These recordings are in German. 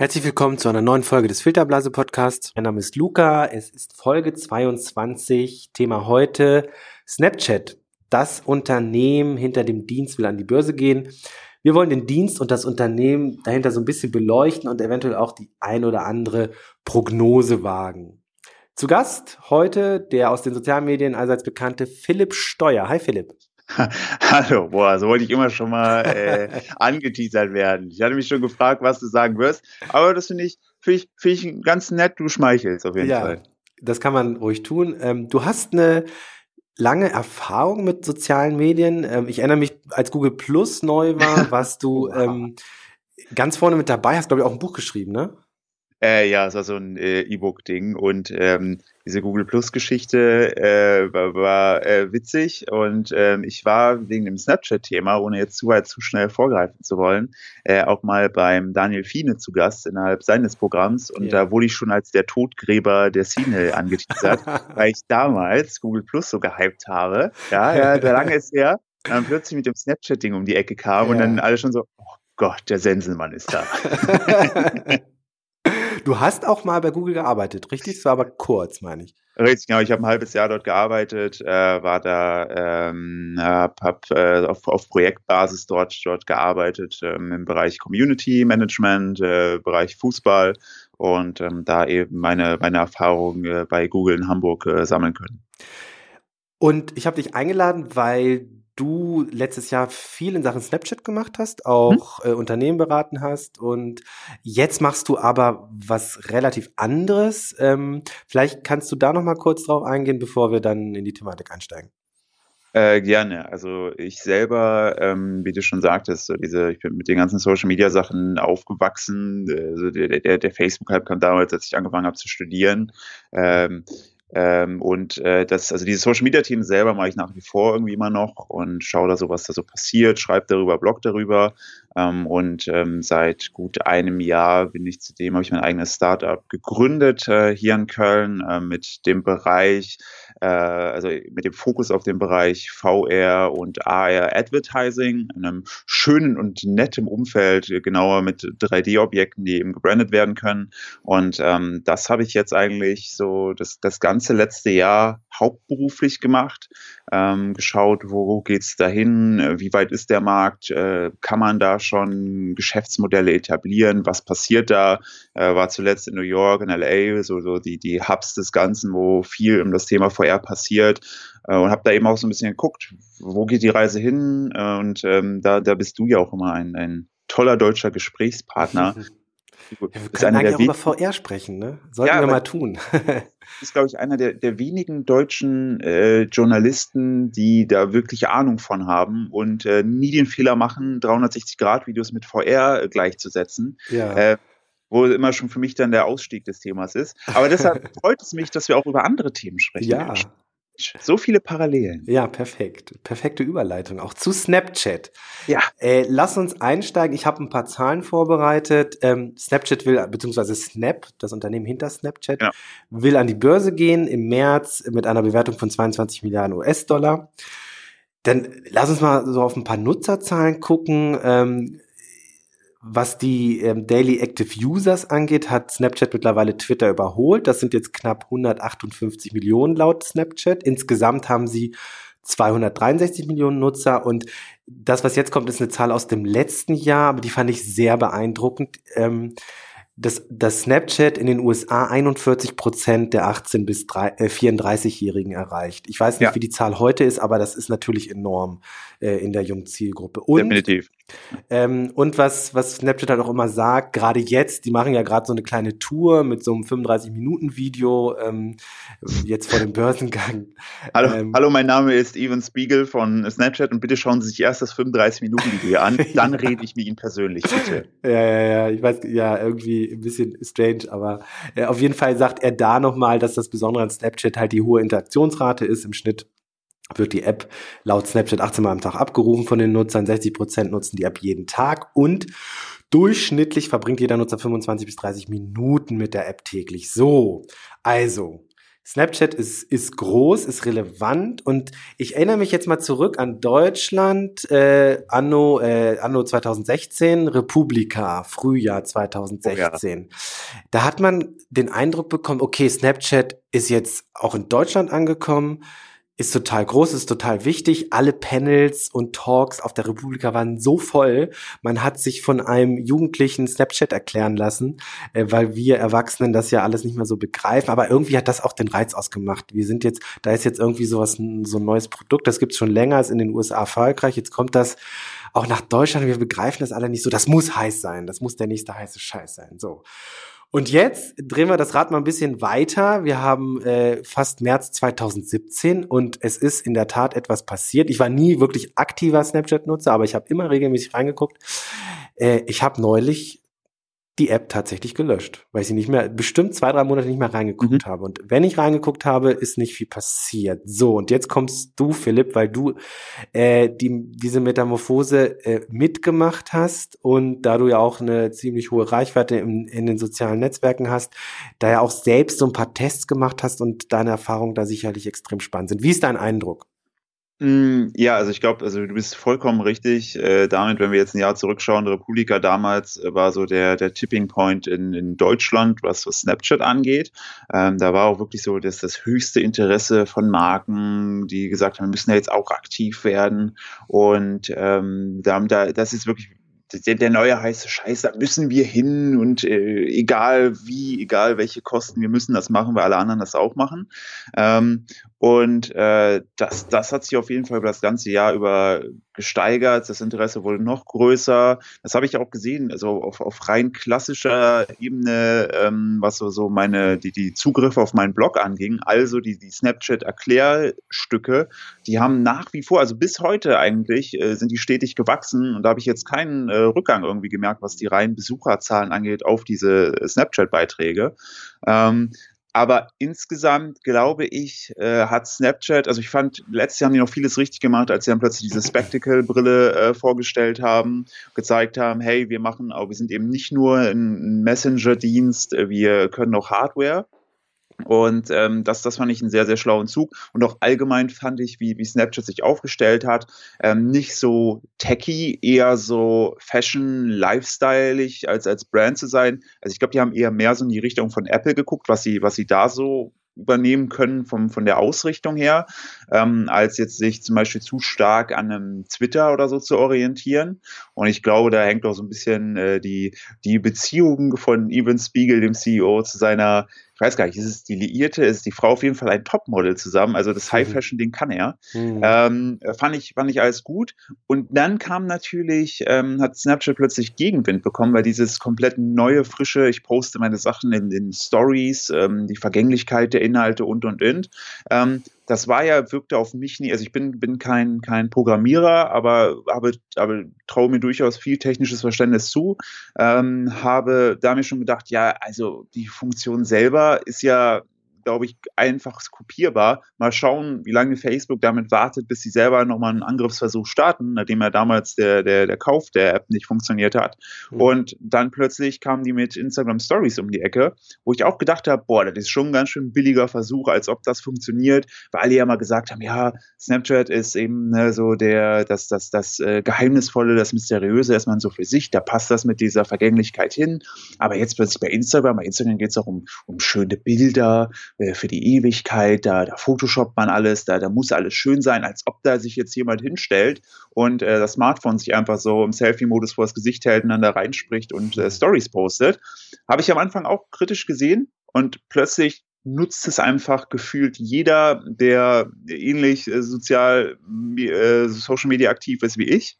Herzlich willkommen zu einer neuen Folge des Filterblase Podcasts. Mein Name ist Luca. Es ist Folge 22. Thema heute Snapchat. Das Unternehmen hinter dem Dienst will an die Börse gehen. Wir wollen den Dienst und das Unternehmen dahinter so ein bisschen beleuchten und eventuell auch die ein oder andere Prognose wagen. Zu Gast heute der aus den sozialen Medien allseits bekannte Philipp Steuer. Hi Philipp. Hallo, boah, so wollte ich immer schon mal äh, angeteasert werden. Ich hatte mich schon gefragt, was du sagen wirst, aber das finde ich, finde ich, find ich ganz nett, du schmeichelst auf jeden ja, Fall. Das kann man ruhig tun. Ähm, du hast eine lange Erfahrung mit sozialen Medien. Ähm, ich erinnere mich, als Google Plus neu war, warst du ähm, ganz vorne mit dabei, hast, glaube ich, auch ein Buch geschrieben, ne? Äh, ja, es war so ein äh, E-Book-Ding und ähm, diese Google Plus-Geschichte äh, war, war äh, witzig und ähm, ich war wegen dem Snapchat-Thema, ohne jetzt zu weit zu schnell vorgreifen zu wollen, äh, auch mal beim Daniel Fiene zu Gast innerhalb seines Programms und yeah. da wurde ich schon als der Todgräber der Szene angeteasert, weil ich damals Google Plus so gehypt habe. Ja, ja, der lange ist her. Und dann plötzlich mit dem Snapchat-Ding um die Ecke kam ja. und dann alle schon so, oh Gott, der Senselmann ist da. Du hast auch mal bei Google gearbeitet, richtig? Das war aber kurz, meine ich. Richtig, genau. Ich habe ein halbes Jahr dort gearbeitet, äh, war da, ähm, habe äh, auf, auf Projektbasis dort, dort gearbeitet ähm, im Bereich Community Management, äh, Bereich Fußball und ähm, da eben meine, meine Erfahrungen äh, bei Google in Hamburg äh, sammeln können. Und ich habe dich eingeladen, weil du letztes Jahr viel in Sachen Snapchat gemacht hast, auch hm? äh, Unternehmen beraten hast und jetzt machst du aber was relativ anderes. Ähm, vielleicht kannst du da noch mal kurz drauf eingehen, bevor wir dann in die Thematik einsteigen. Äh, gerne. Also ich selber, ähm, wie du schon sagtest, so diese, ich bin mit den ganzen Social Media Sachen aufgewachsen. Also der, der, der Facebook-Hype kam damals, als ich angefangen habe zu studieren. Ähm, ähm, und äh, das, also dieses Social Media Team selber mache ich nach wie vor irgendwie immer noch und schaue da so, was da so passiert, schreibe darüber, blog darüber. Ähm, und ähm, seit gut einem Jahr bin ich zudem, habe ich mein eigenes Startup gegründet äh, hier in Köln äh, mit dem Bereich, also mit dem Fokus auf den Bereich VR und AR Advertising, in einem schönen und netten Umfeld, genauer mit 3D-Objekten, die eben gebrandet werden können. Und ähm, das habe ich jetzt eigentlich so das, das ganze letzte Jahr hauptberuflich gemacht, ähm, geschaut, wo geht's dahin, wie weit ist der Markt, äh, kann man da schon Geschäftsmodelle etablieren, was passiert da, äh, war zuletzt in New York, in LA, so, so die, die Hubs des Ganzen, wo viel um das Thema VR passiert äh, und habe da eben auch so ein bisschen geguckt, wo geht die Reise hin äh, und ähm, da, da bist du ja auch immer ein, ein toller deutscher Gesprächspartner. Ja, wir können eigentlich auch über VR sprechen, ne? Sollten ja, wir mal tun. ist, glaube ich, einer der, der wenigen deutschen äh, Journalisten, die da wirklich Ahnung von haben und äh, nie den Fehler machen, 360-Grad-Videos mit VR äh, gleichzusetzen. Ja. Äh, wo immer schon für mich dann der Ausstieg des Themas ist. Aber deshalb freut es mich, dass wir auch über andere Themen sprechen. Ja, so viele Parallelen. Ja, perfekt. Perfekte Überleitung. Auch zu Snapchat. Ja. Äh, lass uns einsteigen. Ich habe ein paar Zahlen vorbereitet. Ähm, Snapchat will, beziehungsweise Snap, das Unternehmen hinter Snapchat, ja. will an die Börse gehen im März mit einer Bewertung von 22 Milliarden US-Dollar. Dann lass uns mal so auf ein paar Nutzerzahlen gucken. Ähm, was die ähm, Daily Active Users angeht, hat Snapchat mittlerweile Twitter überholt. Das sind jetzt knapp 158 Millionen laut Snapchat. Insgesamt haben sie 263 Millionen Nutzer und das, was jetzt kommt, ist eine Zahl aus dem letzten Jahr, aber die fand ich sehr beeindruckend. Ähm, dass, dass Snapchat in den USA 41 Prozent der 18 bis äh, 34-Jährigen erreicht. Ich weiß nicht, ja. wie die Zahl heute ist, aber das ist natürlich enorm äh, in der jungen Zielgruppe. Und, Definitiv. Ähm, und was, was Snapchat halt auch immer sagt, gerade jetzt, die machen ja gerade so eine kleine Tour mit so einem 35-Minuten-Video ähm, jetzt vor dem Börsengang. Hallo, ähm, hallo, mein Name ist Evan Spiegel von Snapchat und bitte schauen Sie sich erst das 35-Minuten-Video an, dann rede ich mit Ihnen persönlich, bitte. Ja, ja, ja, ich weiß, ja, irgendwie ein bisschen strange, aber äh, auf jeden Fall sagt er da nochmal, dass das Besondere an Snapchat halt die hohe Interaktionsrate ist im Schnitt wird die App laut Snapchat 18 Mal am Tag abgerufen von den Nutzern. 60 Prozent nutzen die App jeden Tag und durchschnittlich verbringt jeder Nutzer 25 bis 30 Minuten mit der App täglich. So, also Snapchat ist, ist groß, ist relevant und ich erinnere mich jetzt mal zurück an Deutschland, äh, anno, äh, anno 2016, Republika, Frühjahr 2016. Oh ja. Da hat man den Eindruck bekommen, okay, Snapchat ist jetzt auch in Deutschland angekommen, ist total groß, ist total wichtig. Alle Panels und Talks auf der Republika waren so voll. Man hat sich von einem jugendlichen Snapchat erklären lassen, äh, weil wir Erwachsenen das ja alles nicht mehr so begreifen. Aber irgendwie hat das auch den Reiz ausgemacht. Wir sind jetzt, da ist jetzt irgendwie sowas, so ein neues Produkt. Das gibt's schon länger, ist in den USA erfolgreich. Jetzt kommt das auch nach Deutschland. Wir begreifen das alle nicht so. Das muss heiß sein. Das muss der nächste heiße Scheiß sein. So. Und jetzt drehen wir das Rad mal ein bisschen weiter. Wir haben äh, fast März 2017 und es ist in der Tat etwas passiert. Ich war nie wirklich aktiver Snapchat-Nutzer, aber ich habe immer regelmäßig reingeguckt. Äh, ich habe neulich die App tatsächlich gelöscht, weil ich sie nicht mehr, bestimmt zwei, drei Monate nicht mehr reingeguckt mhm. habe. Und wenn ich reingeguckt habe, ist nicht viel passiert. So, und jetzt kommst du, Philipp, weil du äh, die, diese Metamorphose äh, mitgemacht hast und da du ja auch eine ziemlich hohe Reichweite in, in den sozialen Netzwerken hast, da ja auch selbst so ein paar Tests gemacht hast und deine Erfahrungen da sicherlich extrem spannend sind. Wie ist dein Eindruck? Hm, ja, also ich glaube, also du bist vollkommen richtig. Äh, damit, wenn wir jetzt ein Jahr zurückschauen, Republika damals äh, war so der, der Tipping Point in, in Deutschland, was, was Snapchat angeht. Ähm, da war auch wirklich so das, das höchste Interesse von Marken, die gesagt haben, wir müssen ja jetzt auch aktiv werden. Und ähm, da, da, das ist wirklich der, der neue heiße Scheiß, da müssen wir hin und äh, egal wie, egal welche Kosten, wir müssen das machen, weil alle anderen das auch machen. Ähm, und äh, das, das hat sich auf jeden Fall über das ganze Jahr über gesteigert. Das Interesse wurde noch größer. Das habe ich auch gesehen, also auf, auf rein klassischer Ebene, ähm, was so, so meine, die, die Zugriffe auf meinen Blog anging, also die, die Snapchat-Erklärstücke, die haben nach wie vor, also bis heute eigentlich, äh, sind die stetig gewachsen und da habe ich jetzt keinen äh, Rückgang irgendwie gemerkt, was die reinen Besucherzahlen angeht auf diese Snapchat-Beiträge. Ähm, aber insgesamt glaube ich, äh, hat Snapchat, also ich fand, letztes Jahr haben die noch vieles richtig gemacht, als sie dann plötzlich diese Spectacle-Brille äh, vorgestellt haben, gezeigt haben, hey, wir machen, aber wir sind eben nicht nur ein Messenger-Dienst, äh, wir können auch Hardware. Und ähm, das, das fand ich einen sehr, sehr schlauen Zug. Und auch allgemein fand ich, wie, wie Snapchat sich aufgestellt hat, ähm, nicht so techy, eher so fashion, lifestyleig als, als Brand zu sein. Also ich glaube, die haben eher mehr so in die Richtung von Apple geguckt, was sie, was sie da so übernehmen können vom, von der Ausrichtung her, ähm, als jetzt sich zum Beispiel zu stark an einem Twitter oder so zu orientieren. Und ich glaube, da hängt auch so ein bisschen äh, die, die Beziehung von Evan Spiegel, dem CEO, zu seiner ich weiß gar nicht, ist es die Liierte, ist die Frau auf jeden Fall ein Topmodel zusammen, also das High-Fashion-Ding kann er. Mhm. Ähm, fand, ich, fand ich alles gut. Und dann kam natürlich, ähm, hat Snapchat plötzlich Gegenwind bekommen, weil dieses komplett neue, frische, ich poste meine Sachen in den Stories, ähm, die Vergänglichkeit der Inhalte und, und, und. Das war ja, wirkte auf mich nie, also ich bin, bin kein, kein Programmierer, aber habe, aber traue mir durchaus viel technisches Verständnis zu, ähm, habe da mir schon gedacht, ja, also die Funktion selber ist ja glaube ich, einfach kopierbar. Mal schauen, wie lange Facebook damit wartet, bis sie selber nochmal einen Angriffsversuch starten, nachdem ja damals der, der, der Kauf der App nicht funktioniert hat. Mhm. Und dann plötzlich kamen die mit Instagram Stories um die Ecke, wo ich auch gedacht habe, boah, das ist schon ein ganz schön billiger Versuch, als ob das funktioniert, weil alle ja mal gesagt haben, ja, Snapchat ist eben ne, so der, das, das, das äh, Geheimnisvolle, das Mysteriöse, ist man so für sich, da passt das mit dieser Vergänglichkeit hin. Aber jetzt plötzlich bei Instagram, bei Instagram geht es auch um, um schöne Bilder, äh, für die Ewigkeit, da, da photoshoppt man alles, da, da muss alles schön sein, als ob da sich jetzt jemand hinstellt und äh, das Smartphone sich einfach so im Selfie-Modus vor das Gesicht hält und dann da reinspricht und äh, Stories postet. Habe ich am Anfang auch kritisch gesehen und plötzlich nutzt es einfach gefühlt jeder, der ähnlich äh, sozial, äh, Social Media aktiv ist wie ich.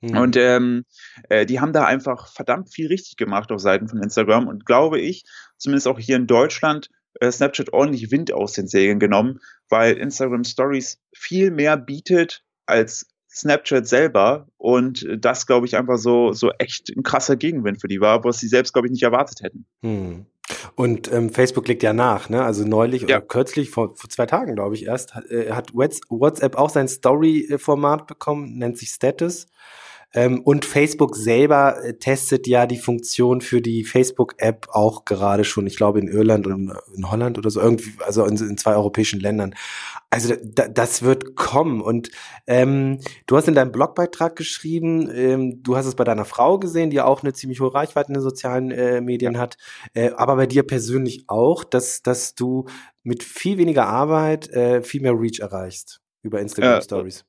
Mhm. Und ähm, äh, die haben da einfach verdammt viel richtig gemacht auf Seiten von Instagram und glaube ich, zumindest auch hier in Deutschland, äh, Snapchat ordentlich Wind aus den Segeln genommen, weil Instagram Stories viel mehr bietet als Snapchat selber und das, glaube ich, einfach so, so echt ein krasser Gegenwind für die war, was sie selbst, glaube ich, nicht erwartet hätten. Hm. Und ähm, Facebook legt ja nach, ne? Also neulich ja. oder kürzlich, vor, vor zwei Tagen, glaube ich, erst, hat, äh, hat WhatsApp auch sein Story-Format bekommen, nennt sich Status. Ähm, und Facebook selber äh, testet ja die Funktion für die Facebook-App auch gerade schon, ich glaube in Irland und in Holland oder so, irgendwie, also in, in zwei europäischen Ländern. Also da, das wird kommen. Und ähm, du hast in deinem Blogbeitrag geschrieben, ähm, du hast es bei deiner Frau gesehen, die auch eine ziemlich hohe Reichweite in den sozialen äh, Medien hat, äh, aber bei dir persönlich auch, dass, dass du mit viel weniger Arbeit äh, viel mehr Reach erreichst über Instagram ja, Stories.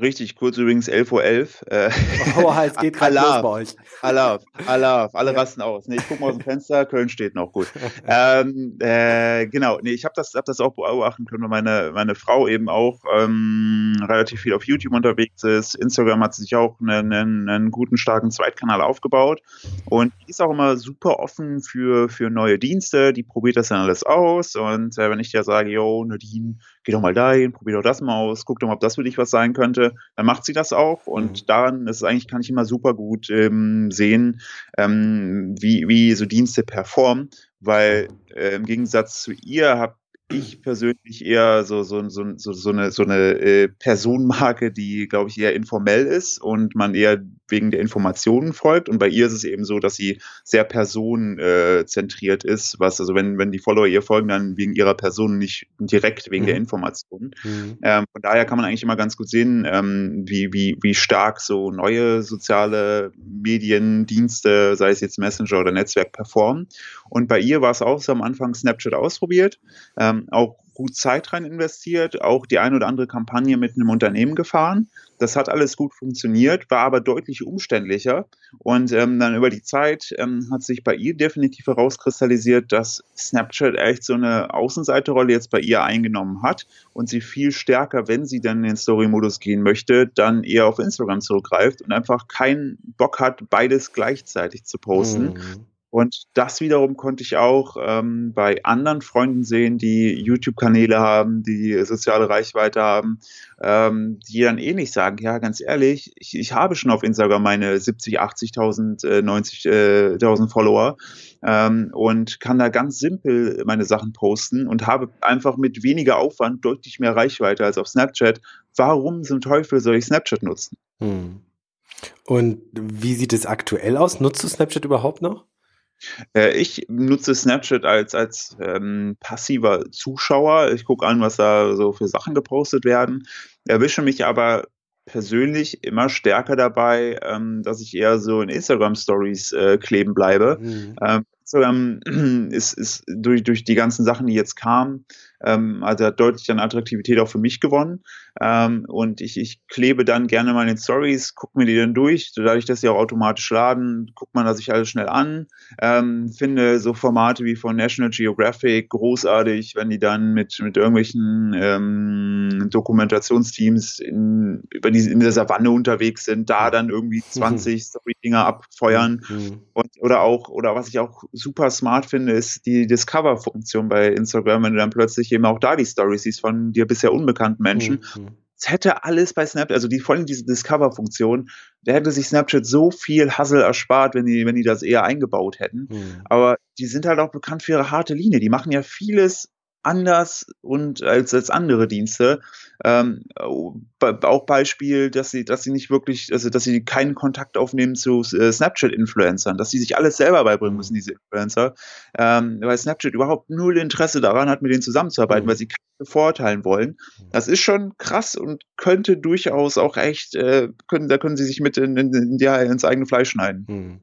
Richtig, kurz übrigens 11.11 Uhr. Äh, oh, es geht gerade los bei euch. Alaf, Alaf, alle ja. rasten aus. Nee, ich gucke mal aus dem Fenster, Köln steht noch gut. ähm, äh, genau, nee, ich habe das, hab das auch beobachten können, weil meine, meine Frau eben auch ähm, relativ viel auf YouTube unterwegs ist. Instagram hat sich auch einen, einen, einen guten, starken Zweitkanal aufgebaut und die ist auch immer super offen für, für neue Dienste. Die probiert das dann alles aus und äh, wenn ich dir sage, yo, Nadine, geh doch mal dahin, probier doch das mal aus, guck doch mal, ob das für dich was sein könnte, dann macht sie das auch und mhm. daran ist eigentlich, kann ich immer super gut ähm, sehen, ähm, wie, wie so Dienste performen, weil äh, im Gegensatz zu ihr habe ich persönlich eher so, so, so, so, so eine, so eine äh, Personenmarke, die, glaube ich, eher informell ist und man eher wegen der Informationen folgt. Und bei ihr ist es eben so, dass sie sehr personenzentriert ist, was, also wenn, wenn die Follower ihr folgen, dann wegen ihrer Person, nicht direkt wegen mhm. der Informationen. Mhm. Ähm, von daher kann man eigentlich immer ganz gut sehen, ähm, wie, wie, wie stark so neue soziale Mediendienste, sei es jetzt Messenger oder Netzwerk, performen. Und bei ihr war es auch so am Anfang Snapchat ausprobiert. Ähm, ähm, auch gut Zeit rein investiert, auch die ein oder andere Kampagne mit einem Unternehmen gefahren. Das hat alles gut funktioniert, war aber deutlich umständlicher. Und ähm, dann über die Zeit ähm, hat sich bei ihr definitiv herauskristallisiert, dass Snapchat echt so eine Außenseiterrolle jetzt bei ihr eingenommen hat und sie viel stärker, wenn sie dann in den Story-Modus gehen möchte, dann eher auf Instagram zurückgreift und einfach keinen Bock hat, beides gleichzeitig zu posten. Mhm und das wiederum konnte ich auch ähm, bei anderen Freunden sehen, die YouTube-Kanäle haben, die soziale Reichweite haben, ähm, die dann ähnlich sagen, ja, ganz ehrlich, ich, ich habe schon auf Instagram meine 70, 80.000, äh, 90.000 Follower ähm, und kann da ganz simpel meine Sachen posten und habe einfach mit weniger Aufwand deutlich mehr Reichweite als auf Snapchat. Warum zum Teufel soll ich Snapchat nutzen? Hm. Und wie sieht es aktuell aus? Nutzt du Snapchat überhaupt noch? Äh, ich nutze Snapchat als, als ähm, passiver Zuschauer. Ich gucke an, was da so für Sachen gepostet werden, erwische mich aber persönlich immer stärker dabei, ähm, dass ich eher so in Instagram Stories äh, kleben bleibe. Mhm. Ähm, Instagram ist, ist durch, durch die ganzen Sachen, die jetzt kamen, ähm, also hat deutlich an Attraktivität auch für mich gewonnen. Ähm, und ich, ich klebe dann gerne mal in den Stories, gucke mir die dann durch. Dadurch, dass sie auch automatisch laden, guckt man da sich alles schnell an. Ähm, finde so Formate wie von National Geographic großartig, wenn die dann mit, mit irgendwelchen ähm, Dokumentationsteams in, über die, in der Savanne unterwegs sind, da dann irgendwie 20 mhm. Story-Dinger abfeuern. Mhm. Und, oder auch, oder was ich auch super smart finde, ist die Discover-Funktion bei Instagram, wenn du dann plötzlich eben auch da die Stories siehst von dir bisher unbekannten Menschen. Mhm. Es hätte alles bei Snapchat, also die vor allem diese Discover-Funktion, da hätte sich Snapchat so viel Hassel erspart, wenn die, wenn die das eher eingebaut hätten. Mhm. Aber die sind halt auch bekannt für ihre harte Linie. Die machen ja vieles anders und als, als andere Dienste. Ähm, auch Beispiel, dass sie, dass sie nicht wirklich, also dass sie keinen Kontakt aufnehmen zu äh, Snapchat-Influencern, dass sie sich alles selber beibringen müssen, diese Influencer, ähm, weil Snapchat überhaupt null Interesse daran hat, mit denen zusammenzuarbeiten, mhm. weil sie keine bevorteilen wollen. Das ist schon krass und könnte durchaus auch echt, äh, können, da können sie sich mit in, in, in, ja, ins eigene Fleisch schneiden. Mhm.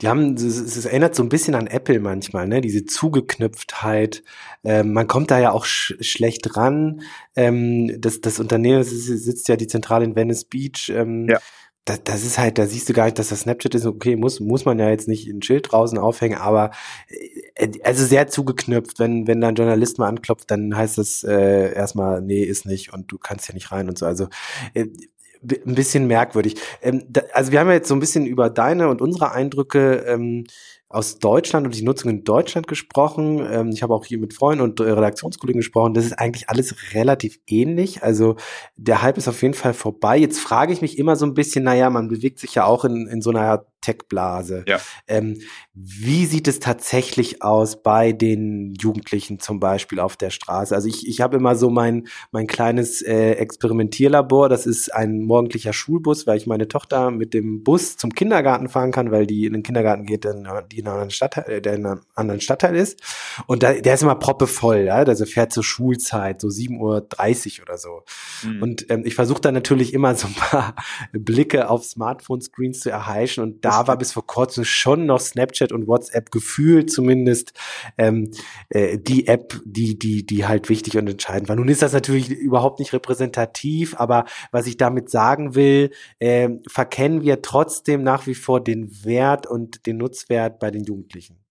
Die haben, es, es, erinnert so ein bisschen an Apple manchmal, ne? Diese Zugeknüpftheit. Ähm, man kommt da ja auch sch schlecht ran. Ähm, das, das Unternehmen sitzt ja die Zentrale in Venice Beach. Ähm, ja. Das, das ist halt, da siehst du gar nicht, dass das Snapchat ist. Okay, muss, muss man ja jetzt nicht ein Schild draußen aufhängen, aber äh, also sehr zugeknüpft. Wenn, wenn da ein Journalist mal anklopft, dann heißt das äh, erstmal, nee, ist nicht und du kannst ja nicht rein und so. Also äh, ein bisschen merkwürdig. Ähm, da, also wir haben ja jetzt so ein bisschen über deine und unsere Eindrücke ähm, aus Deutschland und die Nutzung in Deutschland gesprochen. Ähm, ich habe auch hier mit Freunden und Redaktionskollegen gesprochen. Das ist eigentlich alles relativ ähnlich. Also der Hype ist auf jeden Fall vorbei. Jetzt frage ich mich immer so ein bisschen, naja, man bewegt sich ja auch in, in so einer Tech-Blase. Ja. Ähm, wie sieht es tatsächlich aus bei den Jugendlichen zum Beispiel auf der Straße? Also ich, ich habe immer so mein, mein kleines äh, Experimentierlabor. Das ist ein morgendlicher Schulbus, weil ich meine Tochter mit dem Bus zum Kindergarten fahren kann, weil die in den Kindergarten geht, in, die in einem anderen Stadtteil, der in einem anderen Stadtteil ist. Und da, der ist immer proppevoll, ja. Also fährt zur Schulzeit, so 7.30 Uhr oder so. Mhm. Und ähm, ich versuche dann natürlich immer so ein paar Blicke auf Smartphone-Screens zu erheischen. Und da war bis vor kurzem schon noch Snapchat und WhatsApp gefühlt zumindest ähm, äh, die App, die, die, die halt wichtig und entscheidend war. Nun ist das natürlich überhaupt nicht repräsentativ, aber was ich damit sagen will, äh, verkennen wir trotzdem nach wie vor den Wert und den Nutzwert bei den Jugendlichen.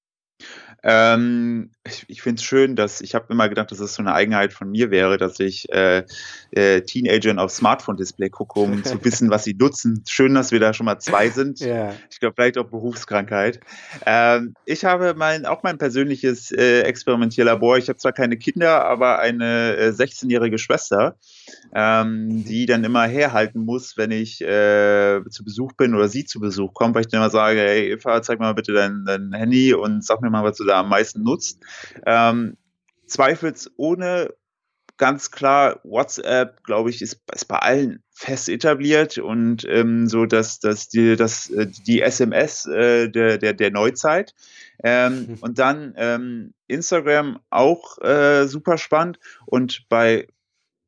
Ähm, ich ich finde es schön, dass ich habe immer gedacht, dass es so eine Eigenheit von mir wäre, dass ich äh, äh, Teenagern auf Smartphone-Display gucke, um zu wissen, was sie nutzen. Schön, dass wir da schon mal zwei sind. Ja. Ich glaube, vielleicht auch Berufskrankheit. Ähm, ich habe mein, auch mein persönliches äh, Experimentierlabor. Ich habe zwar keine Kinder, aber eine äh, 16-jährige Schwester, ähm, die dann immer herhalten muss, wenn ich äh, zu Besuch bin oder sie zu Besuch kommt, weil ich dann immer sage, hey Eva, zeig mal bitte dein, dein Handy und sag mir mal, was du da am meisten nutzt. Ähm, zweifelsohne ganz klar, WhatsApp, glaube ich, ist, ist, bei allen fest etabliert und ähm, so, dass, dass die, dass, äh, die SMS äh, der, der, der Neuzeit. Ähm, und dann ähm, Instagram auch äh, super spannend. Und bei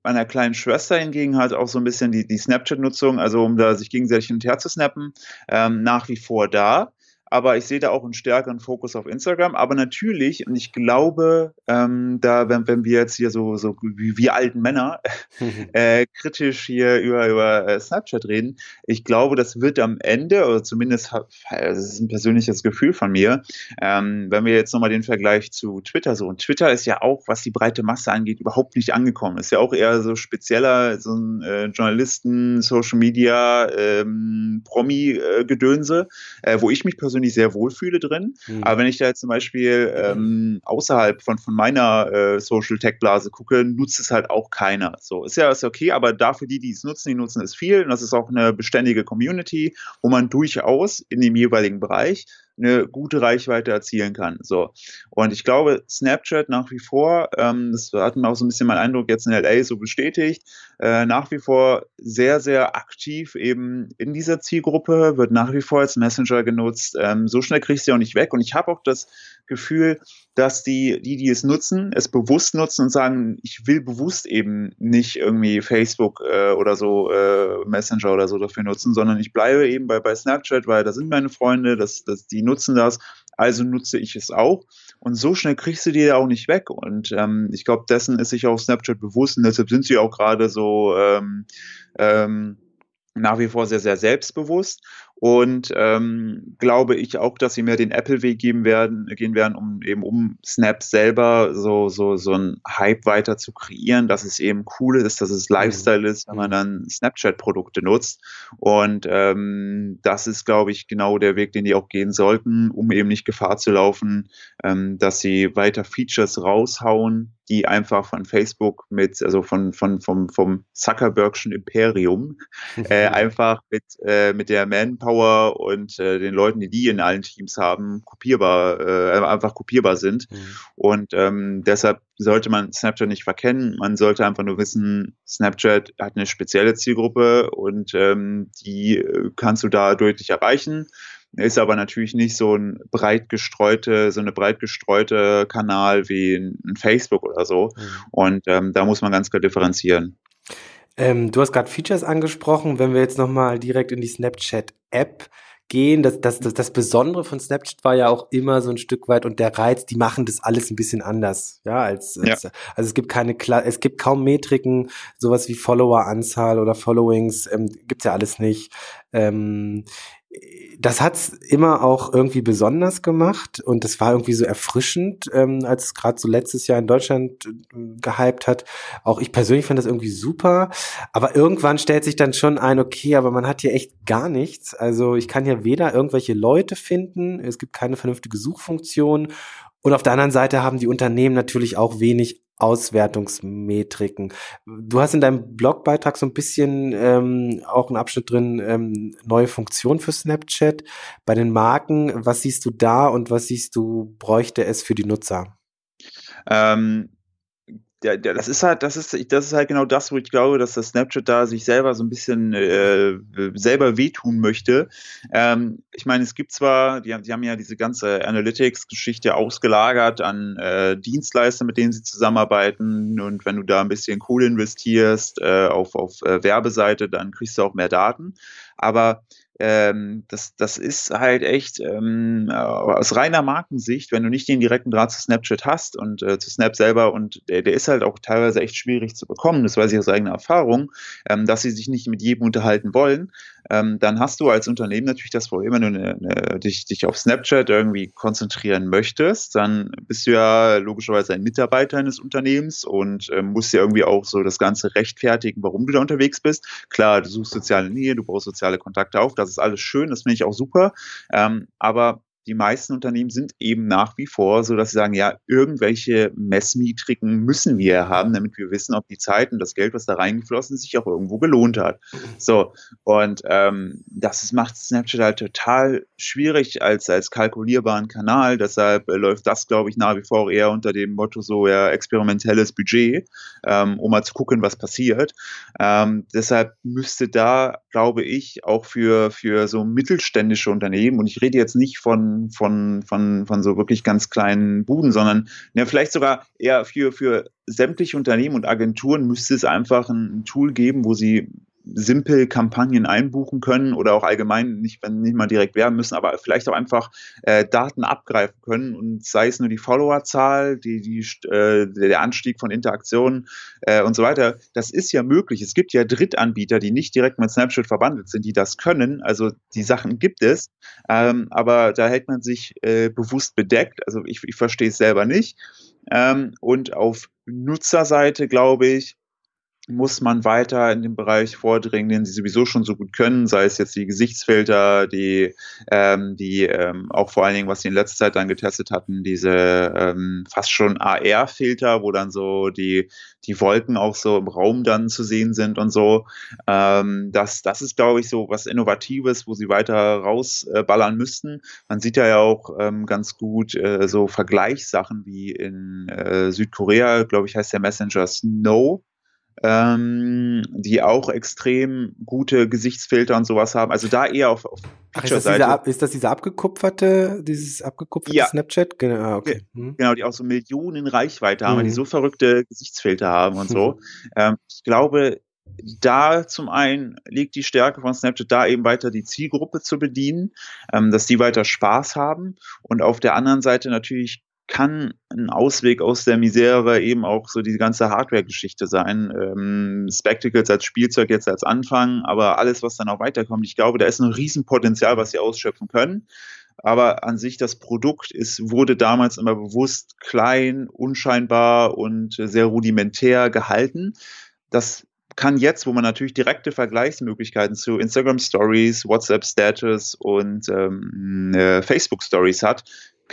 meiner kleinen Schwester hingegen halt auch so ein bisschen die, die Snapchat-Nutzung, also um da sich gegenseitig hin und her zu snappen, ähm, nach wie vor da aber ich sehe da auch einen stärkeren Fokus auf Instagram. Aber natürlich, und ich glaube, ähm, da, wenn, wenn wir jetzt hier so, so wie wir alten Männer äh, kritisch hier über, über äh, Snapchat reden, ich glaube, das wird am Ende, oder zumindest, das ist ein persönliches Gefühl von mir, ähm, wenn wir jetzt nochmal den Vergleich zu Twitter so, und Twitter ist ja auch, was die breite Masse angeht, überhaupt nicht angekommen. Ist ja auch eher so spezieller, so ein äh, Journalisten, Social Media, ähm, Promi-Gedönse, äh, wo ich mich persönlich persönlich sehr wohlfühle drin. Mhm. Aber wenn ich da jetzt zum Beispiel ähm, außerhalb von, von meiner äh, Social Tech Blase gucke, nutzt es halt auch keiner. So ist ja ist okay, aber dafür die, die es nutzen, die nutzen es viel. Und das ist auch eine beständige Community, wo man durchaus in dem jeweiligen Bereich eine gute Reichweite erzielen kann. So. Und ich glaube, Snapchat nach wie vor, ähm, das hat mir auch so ein bisschen mein Eindruck jetzt in LA so bestätigt, äh, nach wie vor sehr, sehr aktiv eben in dieser Zielgruppe, wird nach wie vor als Messenger genutzt. Ähm, so schnell kriegst du ja auch nicht weg. Und ich habe auch das Gefühl, dass die, die, die es nutzen, es bewusst nutzen und sagen, ich will bewusst eben nicht irgendwie Facebook äh, oder so äh, Messenger oder so dafür nutzen, sondern ich bleibe eben bei, bei Snapchat, weil da sind meine Freunde, das, das, die nutzen das, also nutze ich es auch. Und so schnell kriegst du die ja auch nicht weg. Und ähm, ich glaube, dessen ist sich auch Snapchat bewusst und deshalb sind sie auch gerade so ähm, ähm, nach wie vor sehr, sehr selbstbewusst und ähm, glaube ich auch, dass sie mir den Apple-Weg geben werden, gehen werden, um eben um Snap selber so, so, so ein Hype weiter zu kreieren, dass es eben cool ist, dass es Lifestyle ist, wenn man dann Snapchat-Produkte nutzt. Und ähm, das ist, glaube ich, genau der Weg, den die auch gehen sollten, um eben nicht Gefahr zu laufen, ähm, dass sie weiter Features raushauen, die einfach von Facebook mit, also von, von, vom, vom Zuckerbergschen Imperium, äh, einfach mit, äh, mit der Manpower und äh, den Leuten, die die in allen Teams haben, kopierbar, äh, einfach kopierbar sind. Mhm. Und ähm, deshalb sollte man Snapchat nicht verkennen. Man sollte einfach nur wissen, Snapchat hat eine spezielle Zielgruppe und ähm, die äh, kannst du da deutlich erreichen ist aber natürlich nicht so ein breit gestreute, so eine breit gestreute Kanal wie ein Facebook oder so. Mhm. Und ähm, da muss man ganz klar differenzieren. Ähm, du hast gerade Features angesprochen. Wenn wir jetzt nochmal direkt in die Snapchat-App gehen, das, das, das, das Besondere von Snapchat war ja auch immer so ein Stück weit und der Reiz, die machen das alles ein bisschen anders, ja, als, als ja. also es gibt keine, es gibt kaum Metriken, sowas wie Follower-Anzahl oder Followings, ähm, gibt's ja alles nicht. Ähm, das hat's immer auch irgendwie besonders gemacht und das war irgendwie so erfrischend, ähm, als es gerade so letztes Jahr in Deutschland äh, gehypt hat. Auch ich persönlich fand das irgendwie super, aber irgendwann stellt sich dann schon ein, okay, aber man hat hier echt gar nichts. Also ich kann hier weder irgendwelche Leute finden, es gibt keine vernünftige Suchfunktion und auf der anderen Seite haben die Unternehmen natürlich auch wenig Auswertungsmetriken. Du hast in deinem Blogbeitrag so ein bisschen ähm, auch einen Abschnitt drin, ähm, neue Funktionen für Snapchat. Bei den Marken, was siehst du da und was siehst du, bräuchte es für die Nutzer? Ähm, ja, das ist halt, das ist, das ist halt genau das, wo ich glaube, dass das Snapchat da sich selber so ein bisschen äh, selber wehtun möchte. Ähm, ich meine, es gibt zwar, die, die haben ja diese ganze Analytics-Geschichte ausgelagert an äh, Dienstleister, mit denen sie zusammenarbeiten. Und wenn du da ein bisschen Kohle investierst äh, auf, auf äh, Werbeseite, dann kriegst du auch mehr Daten. Aber ähm, das, das ist halt echt ähm, aus reiner Markensicht, wenn du nicht den direkten Draht zu Snapchat hast und äh, zu Snap selber und der, der ist halt auch teilweise echt schwierig zu bekommen, das weiß ich aus eigener Erfahrung, ähm, dass sie sich nicht mit jedem unterhalten wollen, ähm, dann hast du als Unternehmen natürlich das Problem, wenn du ne, ne, dich, dich auf Snapchat irgendwie konzentrieren möchtest, dann bist du ja logischerweise ein Mitarbeiter eines Unternehmens und äh, musst ja irgendwie auch so das Ganze rechtfertigen, warum du da unterwegs bist. Klar, du suchst soziale Nähe, du baust soziale Kontakte auf, das ist alles schön, das finde ich auch super. Ähm, aber die meisten Unternehmen sind eben nach wie vor so, dass sie sagen, ja, irgendwelche Messmetriken müssen wir haben, damit wir wissen, ob die Zeit und das Geld, was da reingeflossen ist, sich auch irgendwo gelohnt hat. So, und ähm, das macht Snapchat halt total schwierig als, als kalkulierbaren Kanal. Deshalb äh, läuft das, glaube ich, nach wie vor eher unter dem Motto so ja experimentelles Budget, ähm, um mal zu gucken, was passiert. Ähm, deshalb müsste da, glaube ich, auch für, für so mittelständische Unternehmen, und ich rede jetzt nicht von von, von, so wirklich ganz kleinen Buden, sondern ja, vielleicht sogar eher für, für sämtliche Unternehmen und Agenturen müsste es einfach ein Tool geben, wo sie simpel Kampagnen einbuchen können oder auch allgemein nicht, wenn nicht mal direkt werben müssen, aber vielleicht auch einfach äh, Daten abgreifen können und sei es nur die Followerzahl, die, die, äh, der Anstieg von Interaktionen äh, und so weiter. Das ist ja möglich. Es gibt ja Drittanbieter, die nicht direkt mit Snapchat verbandelt sind, die das können. Also die Sachen gibt es, ähm, aber da hält man sich äh, bewusst bedeckt. Also ich, ich verstehe es selber nicht. Ähm, und auf Nutzerseite glaube ich, muss man weiter in den Bereich vordringen, den sie sowieso schon so gut können, sei es jetzt die Gesichtsfilter, die, ähm, die ähm, auch vor allen Dingen, was sie in letzter Zeit dann getestet hatten, diese ähm, fast schon AR-Filter, wo dann so die, die Wolken auch so im Raum dann zu sehen sind und so. Ähm, das, das ist, glaube ich, so was Innovatives, wo sie weiter rausballern äh, müssten. Man sieht ja auch ähm, ganz gut äh, so Vergleichssachen wie in äh, Südkorea, glaube ich, heißt der Messenger Snow ähm, die auch extrem gute Gesichtsfilter und sowas haben. Also da eher auf, auf Ach, ist, das diese, ist das diese abgekupferte, dieses abgekupferte ja. Snapchat? Genau, okay. Hm. Genau, die auch so Millionen Reichweite haben, mhm. die so verrückte Gesichtsfilter haben und so. Ähm, ich glaube, da zum einen liegt die Stärke von Snapchat da eben weiter die Zielgruppe zu bedienen, ähm, dass die weiter Spaß haben und auf der anderen Seite natürlich kann ein Ausweg aus der Misere eben auch so die ganze Hardware-Geschichte sein. Ähm, Spectacles als Spielzeug jetzt als Anfang, aber alles, was dann auch weiterkommt, ich glaube, da ist ein Riesenpotenzial, was sie ausschöpfen können. Aber an sich das Produkt ist, wurde damals immer bewusst klein, unscheinbar und sehr rudimentär gehalten. Das kann jetzt, wo man natürlich direkte Vergleichsmöglichkeiten zu Instagram Stories, WhatsApp Status und ähm, äh, Facebook Stories hat,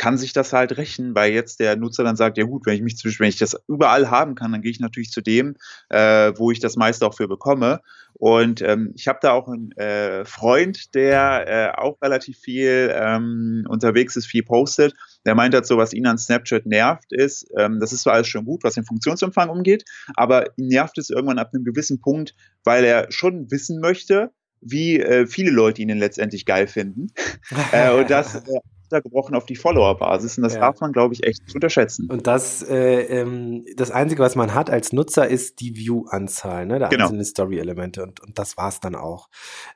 kann sich das halt rächen, weil jetzt der Nutzer dann sagt, ja gut, wenn ich mich zwischen, wenn ich das überall haben kann, dann gehe ich natürlich zu dem, äh, wo ich das meiste auch für bekomme. Und ähm, ich habe da auch einen äh, Freund, der äh, auch relativ viel ähm, unterwegs ist, viel postet. Der meint halt so, was ihn an Snapchat nervt, ist, ähm, das ist zwar alles schon gut, was den Funktionsumfang umgeht, aber ihn nervt es irgendwann ab einem gewissen Punkt, weil er schon wissen möchte, wie äh, viele Leute ihn letztendlich geil finden. äh, und das äh, runtergebrochen auf die Follower-Basis und das ja. darf man, glaube ich, echt nicht unterschätzen. Und das, äh, ähm, das Einzige, was man hat als Nutzer, ist die View-Anzahl, ne? der genau. einzelnen Story-Elemente und, und das war's dann auch.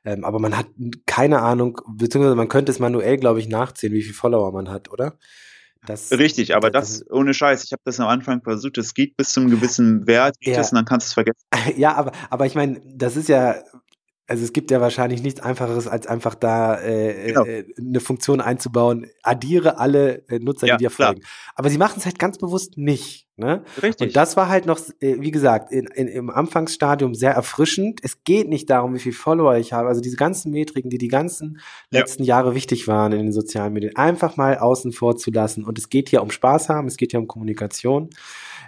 Ähm, aber man hat keine Ahnung, beziehungsweise man könnte es manuell, glaube ich, nachzählen, wie viele Follower man hat, oder? Das, Richtig, aber das, das, ohne Scheiß. Ich habe das am Anfang versucht. Es geht bis zum gewissen Wert, ja. und dann kannst du es vergessen. Ja, aber, aber ich meine, das ist ja Also es gibt ja wahrscheinlich nichts einfacheres, als einfach da äh, genau. äh, eine Funktion einzubauen. Addiere alle äh, Nutzer, ja, die dir folgen. Aber sie machen es halt ganz bewusst nicht. Ne? Richtig. Und das war halt noch, äh, wie gesagt, in, in, im Anfangsstadium sehr erfrischend. Es geht nicht darum, wie viele Follower ich habe. Also diese ganzen Metriken, die die ganzen ja. letzten Jahre wichtig waren in den sozialen Medien, einfach mal außen vor zu lassen. Und es geht hier um Spaß haben, es geht hier um Kommunikation.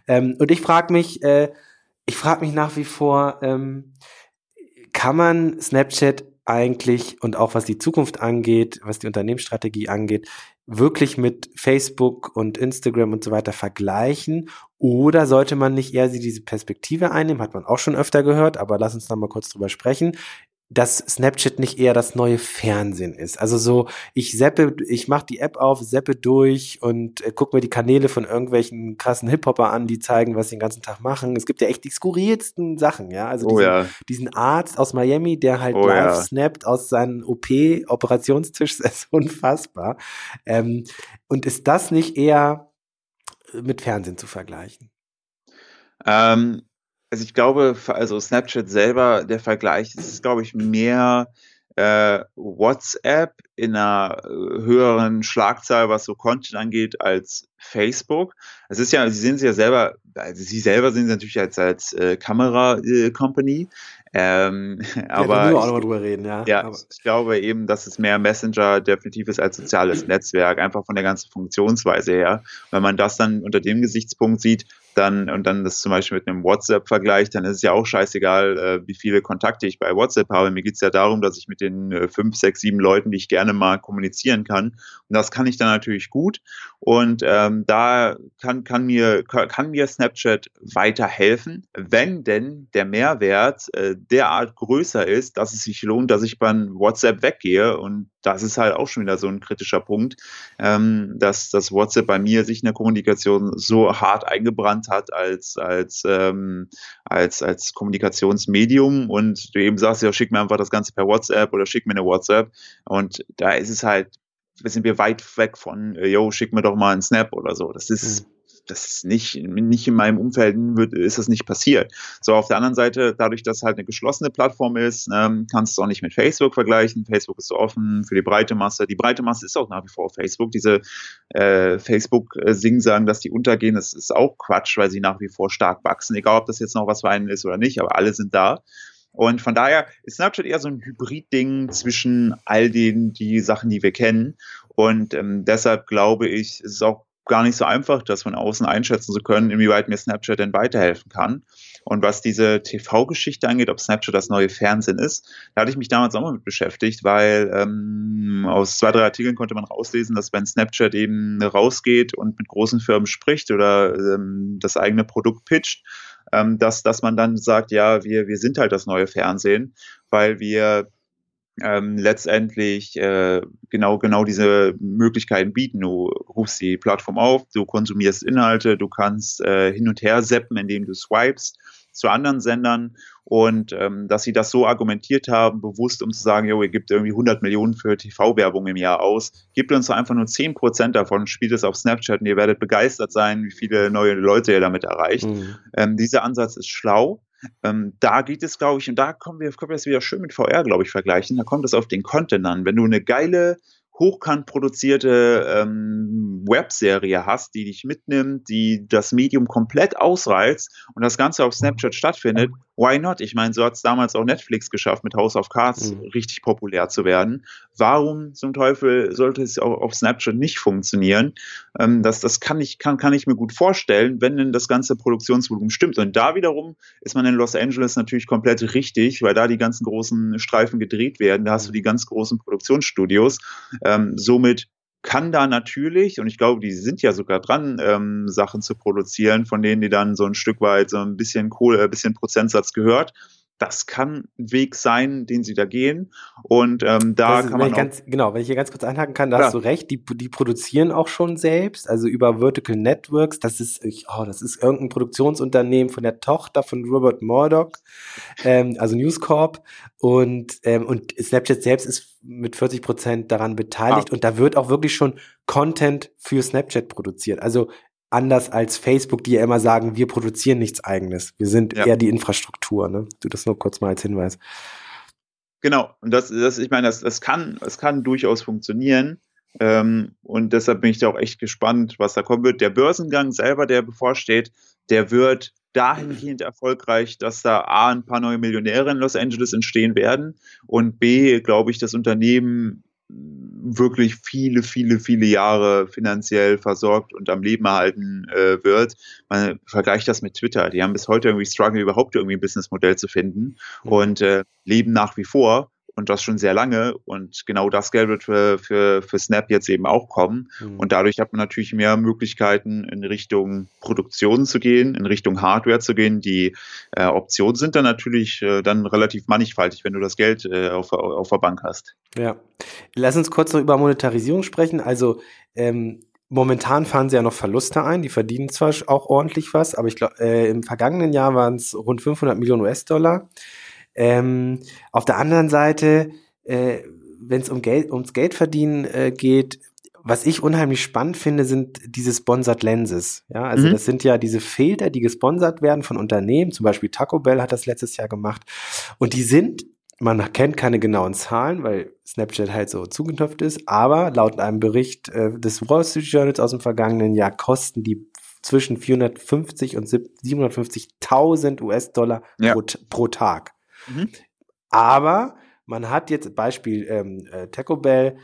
Ähm, und ich frage mich, äh, ich frage mich nach wie vor, ähm, kann man Snapchat eigentlich und auch was die Zukunft angeht, was die Unternehmensstrategie angeht, wirklich mit Facebook und Instagram und so weiter vergleichen? Oder sollte man nicht eher diese Perspektive einnehmen? Hat man auch schon öfter gehört, aber lass uns da mal kurz drüber sprechen dass Snapchat nicht eher das neue Fernsehen ist. Also so, ich seppe, ich mache die App auf, seppe durch und äh, guck mir die Kanäle von irgendwelchen krassen Hip-Hopper an, die zeigen, was sie den ganzen Tag machen. Es gibt ja echt die skurrilsten Sachen, ja. Also oh, diesen, ja. diesen Arzt aus Miami, der halt oh, live ja. snappt aus seinem OP-Operationstisch, das ist unfassbar. Ähm, und ist das nicht eher mit Fernsehen zu vergleichen? Ähm, also ich glaube, also Snapchat selber, der Vergleich ist, glaube ich, mehr äh, WhatsApp in einer äh, höheren Schlagzahl, was so Content angeht, als Facebook. Es ist ja, Sie sehen sie ja selber, also Sie selber sehen sie natürlich als, als äh, Kamera-Company. Ähm, aber wir auch noch drüber reden, ja. Ja, aber. ich glaube eben, dass es mehr Messenger definitiv ist als soziales Netzwerk, einfach von der ganzen Funktionsweise her. Wenn man das dann unter dem Gesichtspunkt sieht, dann und dann das zum Beispiel mit einem WhatsApp vergleicht, dann ist es ja auch scheißegal, äh, wie viele Kontakte ich bei WhatsApp habe. Mir geht es ja darum, dass ich mit den äh, fünf, sechs, sieben Leuten, die ich gerne mal kommunizieren kann. Und das kann ich dann natürlich gut. Und ähm, da kann, kann, mir, kann mir Snapchat weiterhelfen, wenn denn der Mehrwert äh, derart größer ist, dass es sich lohnt, dass ich beim WhatsApp weggehe. Und das ist halt auch schon wieder so ein kritischer Punkt, ähm, dass das WhatsApp bei mir sich in der Kommunikation so hart eingebrannt hat als, als, ähm, als, als Kommunikationsmedium. Und du eben sagst, ja, schick mir einfach das Ganze per WhatsApp oder schick mir eine WhatsApp. Und da ist es halt, sind wir weit weg von, yo, schick mir doch mal einen Snap oder so. Das ist, mhm das ist nicht, nicht in meinem Umfeld wird, ist das nicht passiert. So, auf der anderen Seite, dadurch, dass halt eine geschlossene Plattform ist, ähm, kannst du es auch nicht mit Facebook vergleichen. Facebook ist offen für die breite Masse. Die breite Masse ist auch nach wie vor Facebook. Diese äh, Facebook-Singen sagen, dass die untergehen, das ist auch Quatsch, weil sie nach wie vor stark wachsen. Egal, ob das jetzt noch was für einen ist oder nicht, aber alle sind da. Und von daher ist Snapchat eher so ein Hybrid-Ding zwischen all den die Sachen, die wir kennen. Und ähm, deshalb glaube ich, ist es auch gar nicht so einfach, das von außen einschätzen zu können, inwieweit mir Snapchat denn weiterhelfen kann. Und was diese TV-Geschichte angeht, ob Snapchat das neue Fernsehen ist, da hatte ich mich damals auch mal mit beschäftigt, weil ähm, aus zwei, drei Artikeln konnte man rauslesen, dass wenn Snapchat eben rausgeht und mit großen Firmen spricht oder ähm, das eigene Produkt pitcht, ähm, dass, dass man dann sagt, ja, wir, wir sind halt das neue Fernsehen, weil wir ähm, letztendlich äh, genau genau diese Möglichkeiten bieten. Du rufst die Plattform auf, du konsumierst Inhalte, du kannst äh, hin und her seppen, indem du swipest zu anderen Sendern und ähm, dass sie das so argumentiert haben, bewusst, um zu sagen, jo, ihr gebt irgendwie 100 Millionen für TV-Werbung im Jahr aus, gebt uns einfach nur 10 Prozent davon, spielt es auf Snapchat und ihr werdet begeistert sein, wie viele neue Leute ihr damit erreicht. Mhm. Ähm, dieser Ansatz ist schlau, ähm, da geht es, glaube ich, und da kommen wir, können wir es wieder schön mit VR, glaube ich, vergleichen. Da kommt es auf den Content an. Wenn du eine geile hochkant produzierte ähm, Webserie hast, die dich mitnimmt, die das Medium komplett ausreizt und das Ganze auf Snapchat stattfindet, why not? Ich meine, so hat es damals auch Netflix geschafft, mit House of Cards mhm. richtig populär zu werden. Warum zum Teufel sollte es auch auf Snapchat nicht funktionieren? Ähm, das das kann, ich, kann, kann ich mir gut vorstellen, wenn denn das ganze Produktionsvolumen stimmt. Und da wiederum ist man in Los Angeles natürlich komplett richtig, weil da die ganzen großen Streifen gedreht werden. Da hast du die ganz großen Produktionsstudios. Ähm, somit kann da natürlich, und ich glaube, die sind ja sogar dran, ähm, Sachen zu produzieren, von denen die dann so ein Stück weit so ein bisschen Kohle, ein bisschen Prozentsatz gehört das kann ein Weg sein, den sie da gehen. Und ähm, da ist, kann man. Ganz, genau, wenn ich hier ganz kurz einhaken kann, da ja. hast du recht, die, die produzieren auch schon selbst, also über Vertical Networks. Das ist, oh, das ist irgendein Produktionsunternehmen von der Tochter von Robert Murdoch, ähm, also News Corp. Und, ähm, und Snapchat selbst ist mit 40 Prozent daran beteiligt ah. und da wird auch wirklich schon Content für Snapchat produziert. Also anders als Facebook, die ja immer sagen, wir produzieren nichts eigenes. Wir sind ja. eher die Infrastruktur. Ne? Du das nur kurz mal als Hinweis. Genau, und das, das ich meine, das, das, kann, das kann durchaus funktionieren. Ähm, und deshalb bin ich da auch echt gespannt, was da kommen wird. Der Börsengang selber, der bevorsteht, der wird dahingehend erfolgreich, dass da A, ein paar neue Millionäre in Los Angeles entstehen werden und B, glaube ich, das Unternehmen wirklich viele, viele, viele Jahre finanziell versorgt und am Leben erhalten äh, wird. Man vergleicht das mit Twitter. Die haben bis heute irgendwie struggle, überhaupt irgendwie ein Businessmodell zu finden mhm. und äh, leben nach wie vor und das schon sehr lange. Und genau das Geld wird für, für, für Snap jetzt eben auch kommen. Mhm. Und dadurch hat man natürlich mehr Möglichkeiten, in Richtung Produktion zu gehen, in Richtung Hardware zu gehen. Die äh, Optionen sind dann natürlich äh, dann relativ mannigfaltig, wenn du das Geld äh, auf, auf der Bank hast. Ja. Lass uns kurz noch über Monetarisierung sprechen. Also ähm, Momentan fahren sie ja noch Verluste ein. Die verdienen zwar auch ordentlich was, aber ich glaube, äh, im vergangenen Jahr waren es rund 500 Millionen US-Dollar. Ähm, auf der anderen Seite, äh, wenn es um Geld, ums Geldverdienen äh, geht, was ich unheimlich spannend finde, sind diese Sponsored Lenses. Ja, also mhm. das sind ja diese Filter, die gesponsert werden von Unternehmen. Zum Beispiel Taco Bell hat das letztes Jahr gemacht. Und die sind, man kennt keine genauen Zahlen, weil Snapchat halt so zugeknöpft ist. Aber laut einem Bericht äh, des Wall Street Journals aus dem vergangenen Jahr kosten die zwischen 450 und 750.000 US-Dollar ja. pro, pro Tag. Mhm. Aber man hat jetzt Beispiel ähm, äh, Taco Bell,